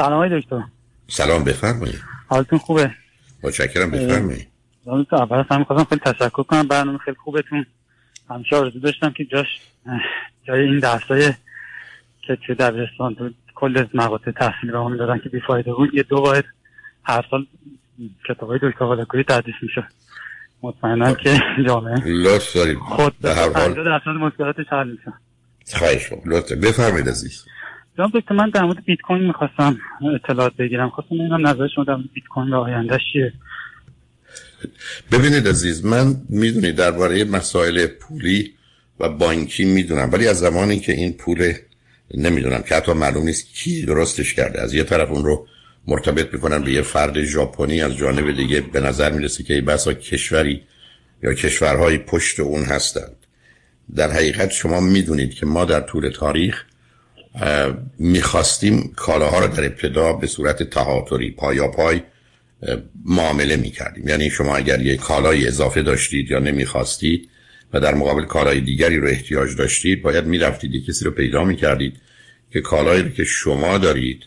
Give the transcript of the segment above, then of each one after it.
سلام دکتر. سلام بفرمایید. حالتون خوبه؟ متشکرم بفرمایید. تو اول هم خواستم خیلی تشکر کنم. برنامه خیلی خوبتون. همیشه آرزو داشتم که جاش جای این درسای که توی دبیرستان تو کل مقاطع تحصیلی به ما می‌دادن که بیفایده بود یه دو باید هر سال کتابای دکتر هالاکویی تدریس میشه. مطمئنم که جامعه لطف دارید خود به هر حال. درصد مشکلاتش حل میشه. خواهش بفرمایید عزیز. جناب دکتر من در مورد بیت کوین می‌خواستم اطلاعات بگیرم. خواستم ببینم نظر شما در بیت کوین و آیندهش چیه. ببینید عزیز من می‌دونید درباره مسائل پولی و بانکی می‌دونم ولی از زمانی که این پول نمی‌دونم که حتی معلوم نیست کی درستش کرده از یه طرف اون رو مرتبط می‌کنن به یه فرد ژاپنی از جانب دیگه به نظر می‌رسه که بسا کشوری یا کشورهای پشت اون هستند. در حقیقت شما می‌دونید که ما در طول تاریخ می‌خواستیم کالاها رو در ابتدا به صورت تهاتری پایا پای معامله می‌کردیم. یعنی شما اگر یک کالای اضافه داشتید یا نمی‌خواستید و در مقابل کالای دیگری رو احتیاج داشتید باید می‌رفتید یک کسی رو پیدا می‌کردید که کالایی رو که شما دارید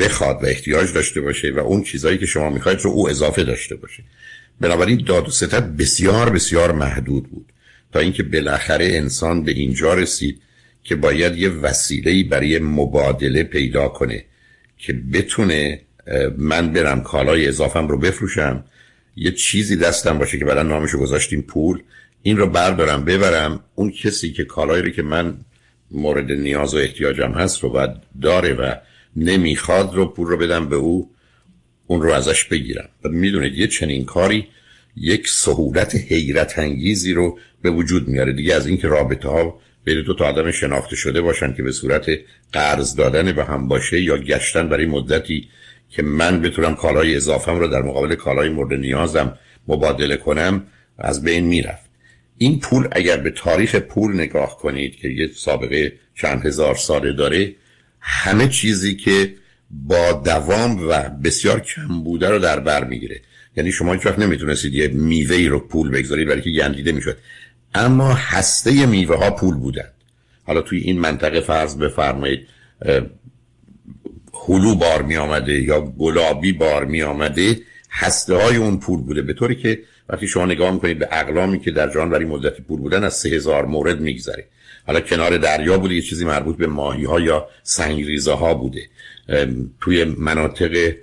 بخواد و احتیاج داشته باشه و اون چیزایی که شما می‌خواید رو او اضافه داشته باشه. بنابراین داد و ستد بسیار بسیار محدود بود. تا اینکه بالاخره انسان به اینجا رسید که باید یه وسیله‌ای برای مبادله پیدا کنه که بتونه من برم کالای اضافم رو بفروشم یه چیزی دستم باشه که بعدا نامشو گذاشتیم پول این رو بردارم ببرم. اون کسی که کالایی رو که من مورد نیاز و احتیاجم هست رو باید داره و نمی‌خواد رو پول رو بدم به او اون رو ازش بگیرم. و می‌دونید یه چنین کاری یک سهولت حیرت انگیزی رو به وجود میاره. دیگه از اینکه رابطه ها بین دو تا آدم شناخته شده باشن که به صورت قرض دادن به هم باشه یا گشتن برای مدتی که من بتونم کالای اضافم رو در مقابل کالای مورد نیازم مبادله کنم از بین می‌رفت. این پول اگر به تاریخ پول نگاه کنید که یه سابقه چند هزار ساله داره همه چیزی که با دوام و بسیار کم بوده رو در بر می‌گیره. یعنی شما هیچ وقت نمی‌تونستید یه میوه رو پول بگذارید برای که گندیده می‌شد. اما هسته میوه ها پول بودند. حالا توی این منطقه فرض بفرمایید هلو بار می آمده یا گلابی بار می آمده هسته های اون پول بوده. به طوری که وقتی شما نگاه می‌کنید به اقلامی که در جان برای مدت پول بودن از سه هزار مورد میگذره. حالا کنار دریا بوده یه چیزی مربوط به ماهی ها یا سنگریزه ها بوده توی مناطق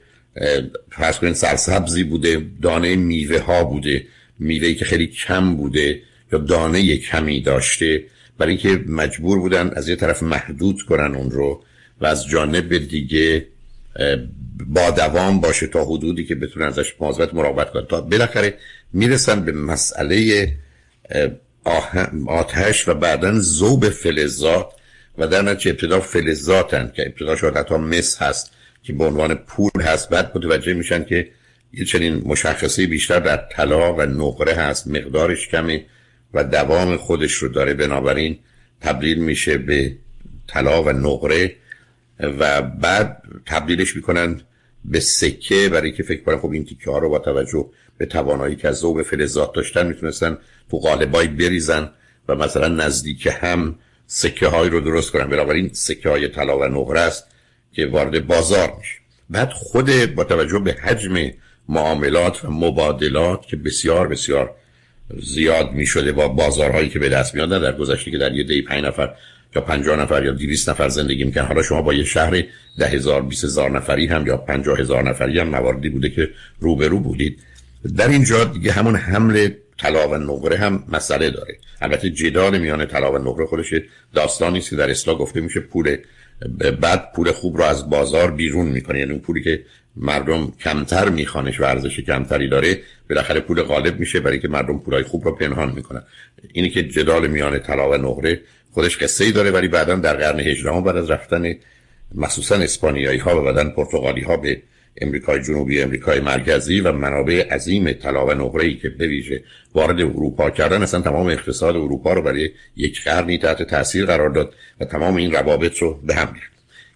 فرض کنید سرسبزی بوده دانه میوه ها بوده میوه که خیلی کم بوده. یا دانه کمی داشته برای اینکه مجبور بودن از یه طرف محدود کنن اون رو و از جانب دیگه با دوام باشه تا حدودی که بتونن ازش مواظبت مراقبت کنن. تا بالاخره می‌رسن به مسئله آتش و بعدا زوب فلزات و در نتیجه ابتدا فلزاتن که ابتدا شاید حتی مس هست که به عنوان پول هست. بعد متوجه میشن که یه چنین مشخصه بیشتر در طلا و نقره هست مقدارش کمه. و دوام خودش رو داره. بنابراین تبدیل میشه به طلا و نقره و بعد تبدیلش می‌کنن به سکه. برای که فکر کنن خب این تیکه ها رو با توجه به توانایی که از ذوب فلزات داشتن می‌تونستن تو قالبای بریزن و مثلا نزدیک هم سکه های رو درست کنن. بنابراین سکه های طلا و نقره است که وارد بازار میشه. بعد خود با توجه به حجم معاملات و مبادلات که بسیار بسیار زیاد می شده با بازارهایی که به دست میادن در گذشته که در یه دی پنج نفر یا 50 نفر یا 200 نفر زندگی می‌کنن حالا شما با یه شهر ده هزار 20 هزار نفری هم یا 50 هزار نفری هم مواردی بوده که روبرو بودید. در اینجا دیگه همون حمل طلا و نقره هم مسئله داره. البته جدال میان طلا و نقره خودش داستانی است که در اصلاح گفته میشه پول بعد پول خوب رو از بازار بیرون می‌کنه. یعنی اون پولی که مردم کمتر میخوانش و ارزش کمتری داره بالاخره پول غالب میشه برای که مردم پولای خوب رو پنهان می‌کنن. اینی که جدال میان طلا و نقره خودش قصه ای داره ولی بعدا در قرن 18 بعد از رفتن مخصوصا اسپانیایی ها و بعدا پرتغالی ها به امریکای جنوبی امریکای مرکزی و منابع عظیم طلا و نقره ای که بویژه وارد اروپا کردن اصلا تمام اقتصاد اروپا رو برای یک قرنی تحت تاثیر قرار داد و تمام این روابط رو به هم ریخت.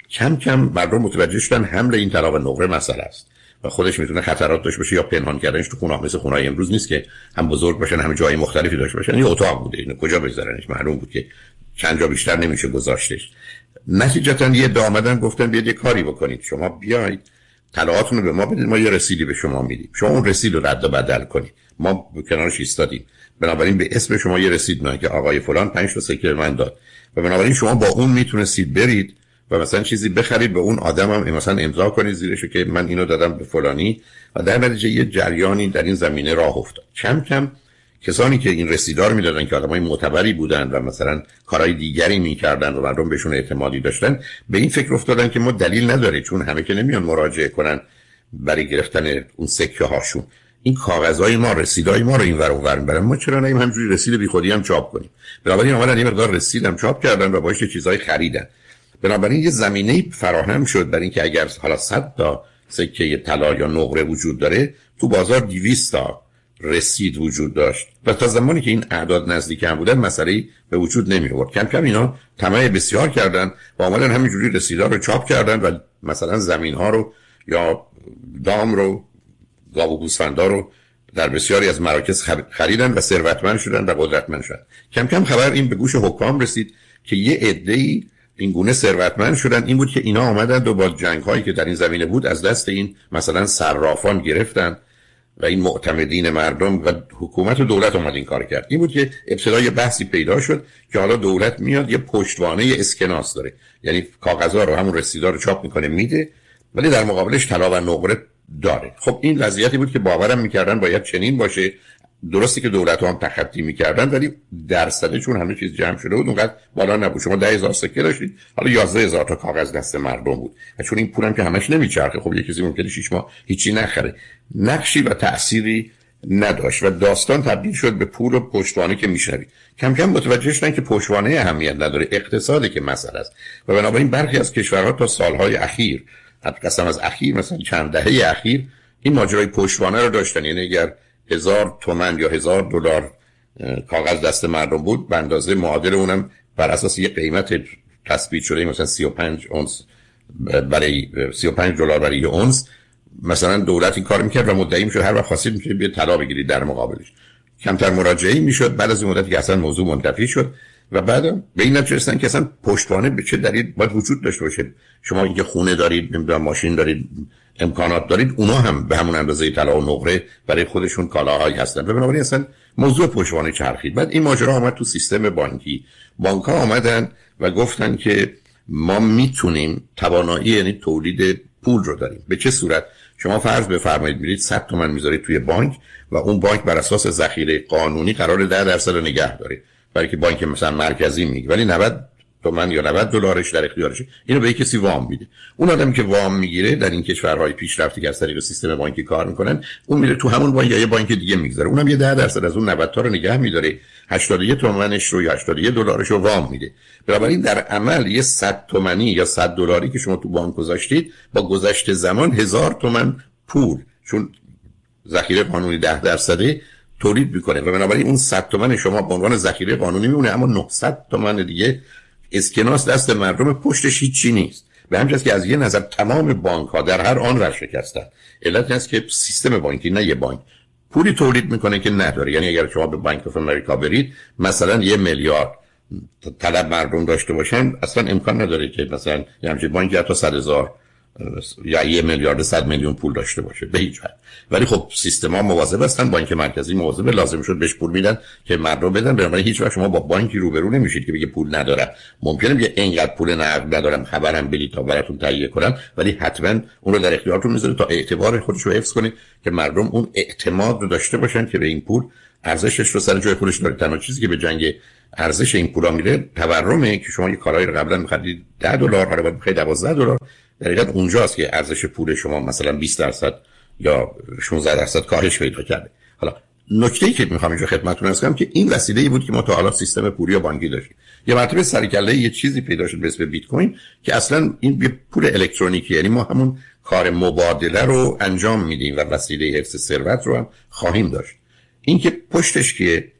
کم کم مردم متوجه شدن حمل این طلا و نقره مسئله است و خودش می‌تونه خطرات داشته باشه یا پنهان کردنش تو خونه مثل خونه امروز نیست که هم بزرگ باشن هم جای مختلفی داشته باشن. یه اتاق بوده اینو کجا بذارنش معلوم بود که چند جا بیشتر نمیشه گذاشتش. نتیجتا یه دامدن گفتن بیاد یه کاری بکنید. شما بیاید طلاهاتون رو به ما بدید ما یه رسیدی به شما میدیم. شما اون رسید رو رد و بدل کنید. ما کنارش ایستادیم. بنابراین به اسم شما یه رسید نه که آقای فلان پنج تا سکه من داد. و بنابراین شما با اون می‌تونستید برید و مثلا چیزی بخرید به اون آدم هم مثلا امضا کنید زیرش که من اینو دادم به فلانی. و در نتیجه یه جریانی در این زمینه راه افتاد. کم کم کسانی که این رسیدار می‌دادن که آدمای معتبری بودن و مثلا کارهای دیگری می‌کردن و مردم بهشون اعتمادی داشتن به این فکر افتادن که ما دلیل نداره چون همه که نمیان مراجعه کنن برای گرفتن اون سکه هاشون. این کاغذهای ما رسیدای ما رو این ور اونور می‌برن. ما چرا نیم همجوری رسید بی خودی هم چاپ کنیم؟ بنابراین اومدن یه مقدار رسیدم چاپ کردن و باش چیزای خریدن. بنابراین یه زمینه فراهم شد برای اینکه اگر حالا 100 تا سکه طلا یا نقره وجود داره تو بازار 200 تا رسید وجود داشت. و تا زمانی که این اعداد نزدیک هم بودن مسئله به وجود نمی آورد کم کم اینا طمع بسیار کردن و آمدن همینجوری رسیدها رو چاپ کردن و مثلا زمین ها رو یا دام رو گاو و گوسفندا رو در بسیاری از مراکز خریدن و ثروتمند شدن و قدرتمند شدن. کم کم خبر این به گوش حکام رسید که یه عده‌ای این گونه ثروتمند شدن. این بود که اینا آمدن و با جنگ هایی که در این زمینه بود از دست این مثلا صرافان گرفتن. و این معتمدین مردم و حکومت و دولت اومد این کار کرد. این بود که ابتدای بحثی پیدا شد که حالا دولت میاد یه پشتوانه اسکناس داره. یعنی کاغذها رو همون رسیدار رو چاپ می‌کنه میده ولی در مقابلش طلا و نقره داره. خب این وضعیتی بود که باورم می‌کردن باید چنین باشه. درستی که دولت هم تخطی می‌کردن ولی درصده چون همه چیز جمع شده بود. اونقدر بالا نبود. شما ده هزار سکه داشتید. حالا یازده هزار تا کاغذ دست مردم بود. و چون این پولم که همش نمیچرخه خب یه کسی ممکنه شیش ماه هیچی نخره. نقشی و تأثیری نداشت و داستان تبدیل شد به پول و پشتوانه که میشنوید. کم کم متوجه شدن که پشتوانه اهمیت نداره. اقتصادی که مسئله است. و بنابراین برخی از کشورها تا سالهای اخیر قسم از اخیر مثلا چند دهه اخیر این ماجرای پشتوانه رو داشتن. یعنی اگر هزار تومن یا هزار دلار کاغذ دست مردم بود به اندازه معادل اونم بر اساس یه قیمت تثبیت شده مثلا 35 اونس برای 35 دلار برای یه اونس. مثلا دولت این کار می‌کرد و مدعی می‌شد هر وقت خواستید میشه بیا طلا بگیرید در مقابلش. کمتر مراجعه می‌شد بعد از این مدتی که اصلا موضوع منتفی شد و بعد به این نتیجه که اصلا پشتوانه به چه دلیل باید وجود داشته باشه. شما اینکه خونه دارید نمی‌دونم ماشین دارید امکانات دارید اونا هم به همون اندازه طلا و نقره برای خودشون کالاهایی هستن. بنابراین اصلا موضوع پشتوانه چرخید. بعد این ماجرا آمد تو سیستم بانکی. بانک ها آمدن و گفتن که ما می‌تونیم توانایی یعنی تولید پول رو داریم. به چه صورت؟ شما فرض بفرمایید میرید 100 تومن می‌ذارید توی بانک و اون بانک بر اساس ذخیره قانونی قرار 10 درصد نگه داره برای که بانک مثلا مرکزی میگه. ولی 90 تومن یا 90 دلارش در اختیارشه. اینو به کسی وام میده. اون آدمی که وام می‌گیره در این کشورهای پیشرفته که از طریق سیستم بانکی کار می‌کنن اون میره تو همون بانک یا یه بانک دیگه می‌گذاره. اونم یه 10 درصد از اون 90 تا رو نگه میداره. 81 تومنش رو یا 81 دلارش رو وام میده. بنابراین در عمل یه 100 تومنی یا 100 دلاری که شما تو بانک گذاشتید با گذشت زمان هزار تومن پول. چون ذخیره قانونی 10 درصده تولید می‌کنه و بنابراین اون 100 تومن شما به عنوان ذخیره قانونی میمونه اما 900 تومن دیگه اسکناس دست مردم پشتش هیچی نیست. به همین که از یه نظر تمام بانک ها در هر آن ورشکستن. علت است که سیستم بانکی نه یه بانک. پولی تولید می‌کنه که نداره. یعنی اگر شما به بانک اف امریکا برید مثلا یه میلیارد طلب مردم داشته باشن اصلا امکان نداره که مثلا یه همچین بانکی حتی صد هزار یا یه میلیارد صد میلیون پول داشته باشه به هیچ ولی خب سیستما مواظب هستن بانک مرکزی مواظب لازم شد بهش پول میدن که مردم بدن. بنابراین هیچ وقت شما با بانکی روبرو نمیشید که بگه پول ندارم. ممکنه بگه اینقدر پول نقد ندارم خبرم بدید تا براتون تهیه کنم ولی حتما اون رو در اختیارتون می‌ذاره تا اعتبار خودش رو حفظ کنه که مردم اون اعتماد رو داشته باشن که به این پول ارزشش رو سر جای خودش داره. تنها چیزی که به جنگ ارزش این پولا میره تورمه که شما یه کارهای رو قبلا می‌خرید 10 دلار حالا باید بخرید 12 دلار. در حقیقت اونجاست که ارزش پول شما مثلا 20 درصد یا 16 درصد کاهش پیدا کرده. حالا نکته ای که می‌خوام اینجا خدمتتون ارز کنم که این وسیله ای بود که ما تا حالا سیستم پولی و بانکی داشتیم. یه مرتبه سرکله یه چیزی پیدا شد به اسم بیت کوین که اصلا این پول الکترونیکی یعنی ما همون کار مبادله رو انجام میدیم و وسیله حفظ ثروت رو هم خواهیم داشت. این که پشتش که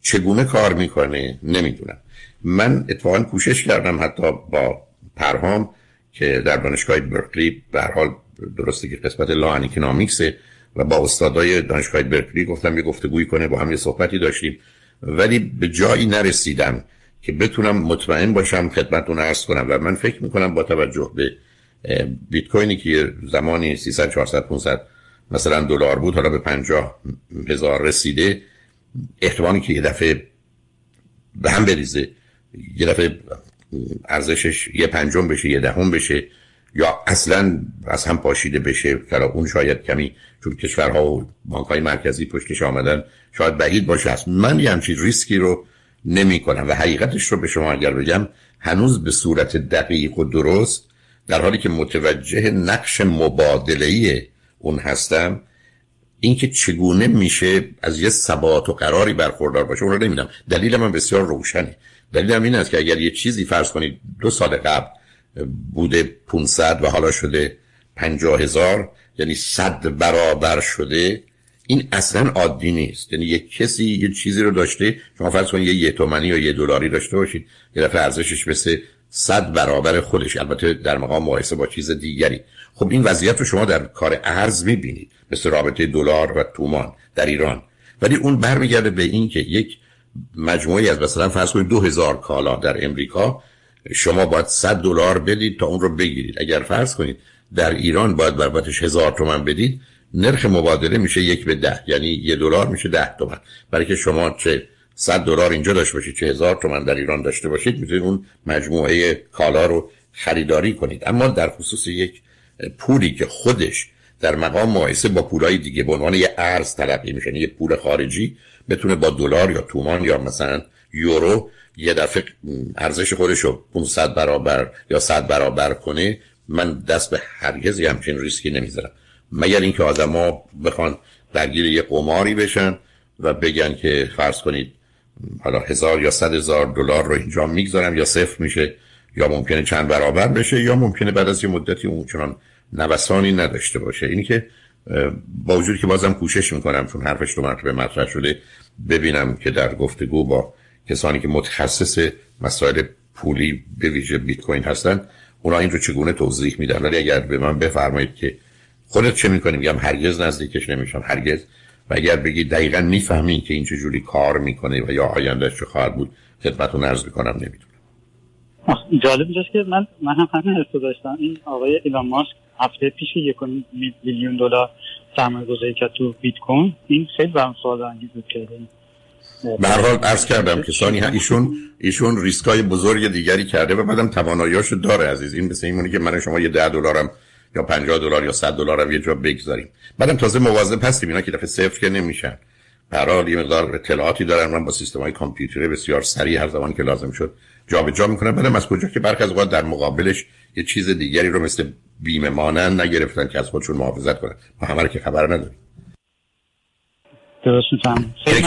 چگونه کار می‌کنه؟ نمی‌دونم. من اتفاقا کوشش کردم حتی با پرهام که در دانشگاه برکلی به حال درسته که قسمت لا اکونومیکسه و با استادای دانشگاه برکلی گفتم یه گفتگویی کنه با هم یه صحبتی داشتیم. ولی به جایی نرسیدم که بتونم مطمئن باشم خدمتتون عرض کنم و من فکر می‌کنم با توجه به بیت کوینی که زمانی 300 400 500 مثلا دلار بود حالا به 50 هزار رسیده احتمالی که یه دفعه به هم بریزه یه دفعه ارزشش یه پنجم بشه یه دهم بشه یا اصلا از هم پاشیده بشه که اون شاید کمی چون کشورها و بانک های مرکزی پشتش آمدن شاید بعید باشه. است من یه همچین ریسکی رو نمی کنم و حقیقتش رو به شما اگر بگم هنوز به صورت دقیق و درست در حالی که متوجه نقش مبادله اون هستم اینکه چگونه میشه از یه ثبات و قراری برخوردار باشه اون رو نمیدم دلیل من بسیار روشنه. دلیلم این است که اگر یه چیزی فرض کنید دو سال قبل بوده 500 و حالا شده 50 هزار یعنی صد برابر شده این اصلا عادی نیست. یعنی یک کسی یه چیزی رو داشته شما فرض کنید یه یه یا یه دلاری داشته باشید یه دفعه ارزشش مثل صد برابر خودش. البته در مقام مقایسه با چیز دیگری. خب این وضعیت رو شما در کار ارز می‌بینید مثل رابطه دلار و تومان در ایران. ولی اون برمیگرده به این که یک مجموعی از مثلا فرض کنید دو هزار کالا در امریکا شما باید 100 دلار بدید تا اون رو بگیرید. اگر فرض کنید در ایران باید بابتش هزار تومن بدید نرخ مبادله میشه یک به ده یعنی یه دلار میشه ده تومن. برای که شما چه 100 دلار اینجا داشته باشید چه هزار تومن در ایران داشته باشید می‌تونید اون مجموعه کالا رو خریداری کنید. اما در خصوص یک پولی که خودش در مقام مقایسه با پولای دیگه به عنوان یه ارز تلقی میشه یه پول خارجی بتونه با دلار یا تومان یا مثلا یورو یه دفعه ارزش خودش رو 500 برابر یا 100 برابر کنه من دست به هرگز همچین ریسکی نمی‌ذارم. مگر اینکه آدما بخوان درگیر یه قماری بشن و بگن که فرض کنید حالا هزار یا صد هزار دلار رو اینجا می‌گذارم یا صفر میشه یا ممکنه چند برابر بشه یا ممکنه بعد از یه مدتی اون چنان نوسانی نداشته باشه. اینی که با وجود که بازم کوشش می‌کنم چون حرفش دو مرتبه مطرح شده ببینم که در گفتگو با کسانی که متخصص مسائل پولی به ویژه بیت کوین هستن اونا این رو چگونه توضیح میدن؟ ولی اگر به من بفرمایید که خودت چه می‌کنی؟ میگم هرگز نزدیکش نمیشم هرگز. و اگر بگی دقیقا می‌فهمین که این چجوری کار می‌کنه و یا آیندهش چه خواهد بود خدمتتون عرض می‌کنم نمی‌دونم جالب اینجاست که من من هم همین حسو داشتم. این آقای ایلان ماسک هفته پیش یک میلیون دلار سرمایه گذاری کرد تو بیت کوین این خیلی برام سوال انگیز بود که به حال عرض کردم کسانی ایشون ایشون ریسکای بزرگ دیگری کرده و بعدم تواناییاشو داره عزیز. این مثل اینونه که من شما یه 10 دلارم یا 50 دلار یا 100 دلار یه جا بگذاریم. بعدم تازه مواظب هستیم اینا که دفعه صفر که نمیشن. به یه مقدار اطلاعاتی دارن من با سیستم های کامپیوتری بسیار سریع هر زمان که لازم شد جابجا می‌کنن بعدم از کجا که برخی از اوقات در مقابلش یه چیز دیگری رو مثل بیمه مانند نگرفتن که از خودشون محافظت کنن. ما همه که خبر نداریم. درست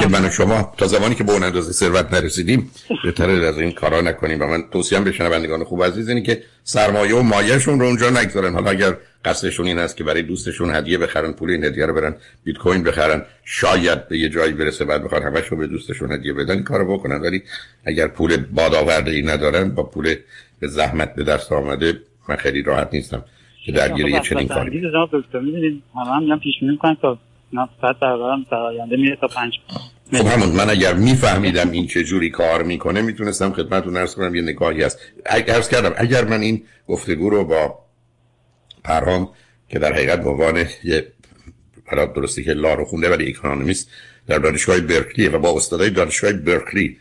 که من و شما تا زمانی که به اون اندازه ثروت نرسیدیم بهتره از این کارا نکنیم. و من توصیه به شنوندگان خوب عزیز اینه که سرمایه و مایهشون رو اونجا نگذارن. حالا اگر قصدشون این است که برای دوستشون هدیه بخرن پول این هدیه رو برن بیت کوین بخرن شاید به یه جایی برسه بعد بخواد همش رو به دوستشون هدیه بدن کارو بکنن. ولی اگر پول بادآورده ای ندارن با پول به زحمت به دست آمده من خیلی راحت نیستم. که درگیر یه چنین کاری همه هم پیش بینی تا صد برابرم در آینده میره تا پنج. خب همون من اگر میفهمیدم این چه جوری کار می‌کنه می‌تونستم خدمتتون ارز کنم یه نگاهی هست. ارز کردم اگر من این گفتگو رو با پرهام که در حقیقت به عنوان یه حالا درستی که لا رو خونده ولی اکانومیست در دانشگاه برکلی و با استادای دانشگاه برکلی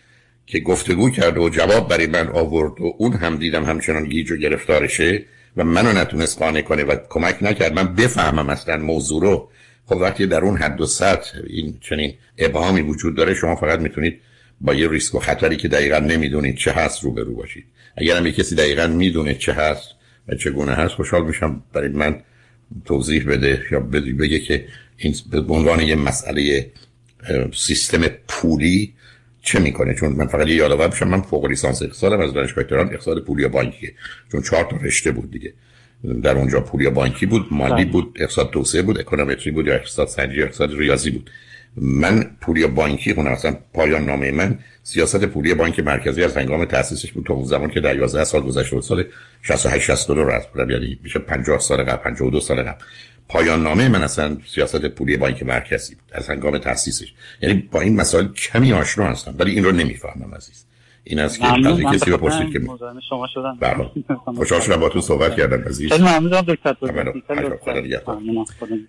که گفتگو کرده و جواب برای من آورد و اون هم دیدم همچنان گیج و گرفتارشه و منو نتونست قانع کنه و کمک نکرد. من بفهمم اصلا موضوع رو. خب وقتی در اون حد و سطح این چنین ابهامی وجود داره شما فقط می‌تونید با یه ریسک و خطری که دقیقا نمی‌دونید چه هست رو برو باشید. اگر هم کسی دقیقا می‌دونه چه هست و چگونه هست خوشحال میشم برای من توضیح بده یا بگه که این به عنوان یه مسئله سیستم پولی چه می‌کنه؟ چون من فقط یه یادآور بشم من فوق لیسانس اقتصادم از دانشگاه تهران اقتصاد پولی و بانکیه. چون چهار تا رشته بود دیگه. در اونجا پولی بانکی بود مالی بله. بود اقتصاد توسعه بود اکونومتری بود یا اقتصاد سنجی اقتصاد ریاضی بود. من پولی بانکی خونه مثلا پایان نامه من سیاست پولی بانک مرکزی از هنگام تاسیسش بود تا اون زمان که در 11 سال گذشته بود سال 68 62 رو رد بودم یعنی میشه 50 سال قبل 52 سال قبل. پایان نامه من اصلا سیاست پولی بانک مرکزی بود از هنگام تاسیسش یعنی با این مسائل کمی آشنا هستم ولی این رو نمی‌فهمم عزیز. این است که از کسی بپرسید که شما شدم. بله خوشحال شدم با تو صحبت کردم عزیز. خیلی ممنونم دکتر.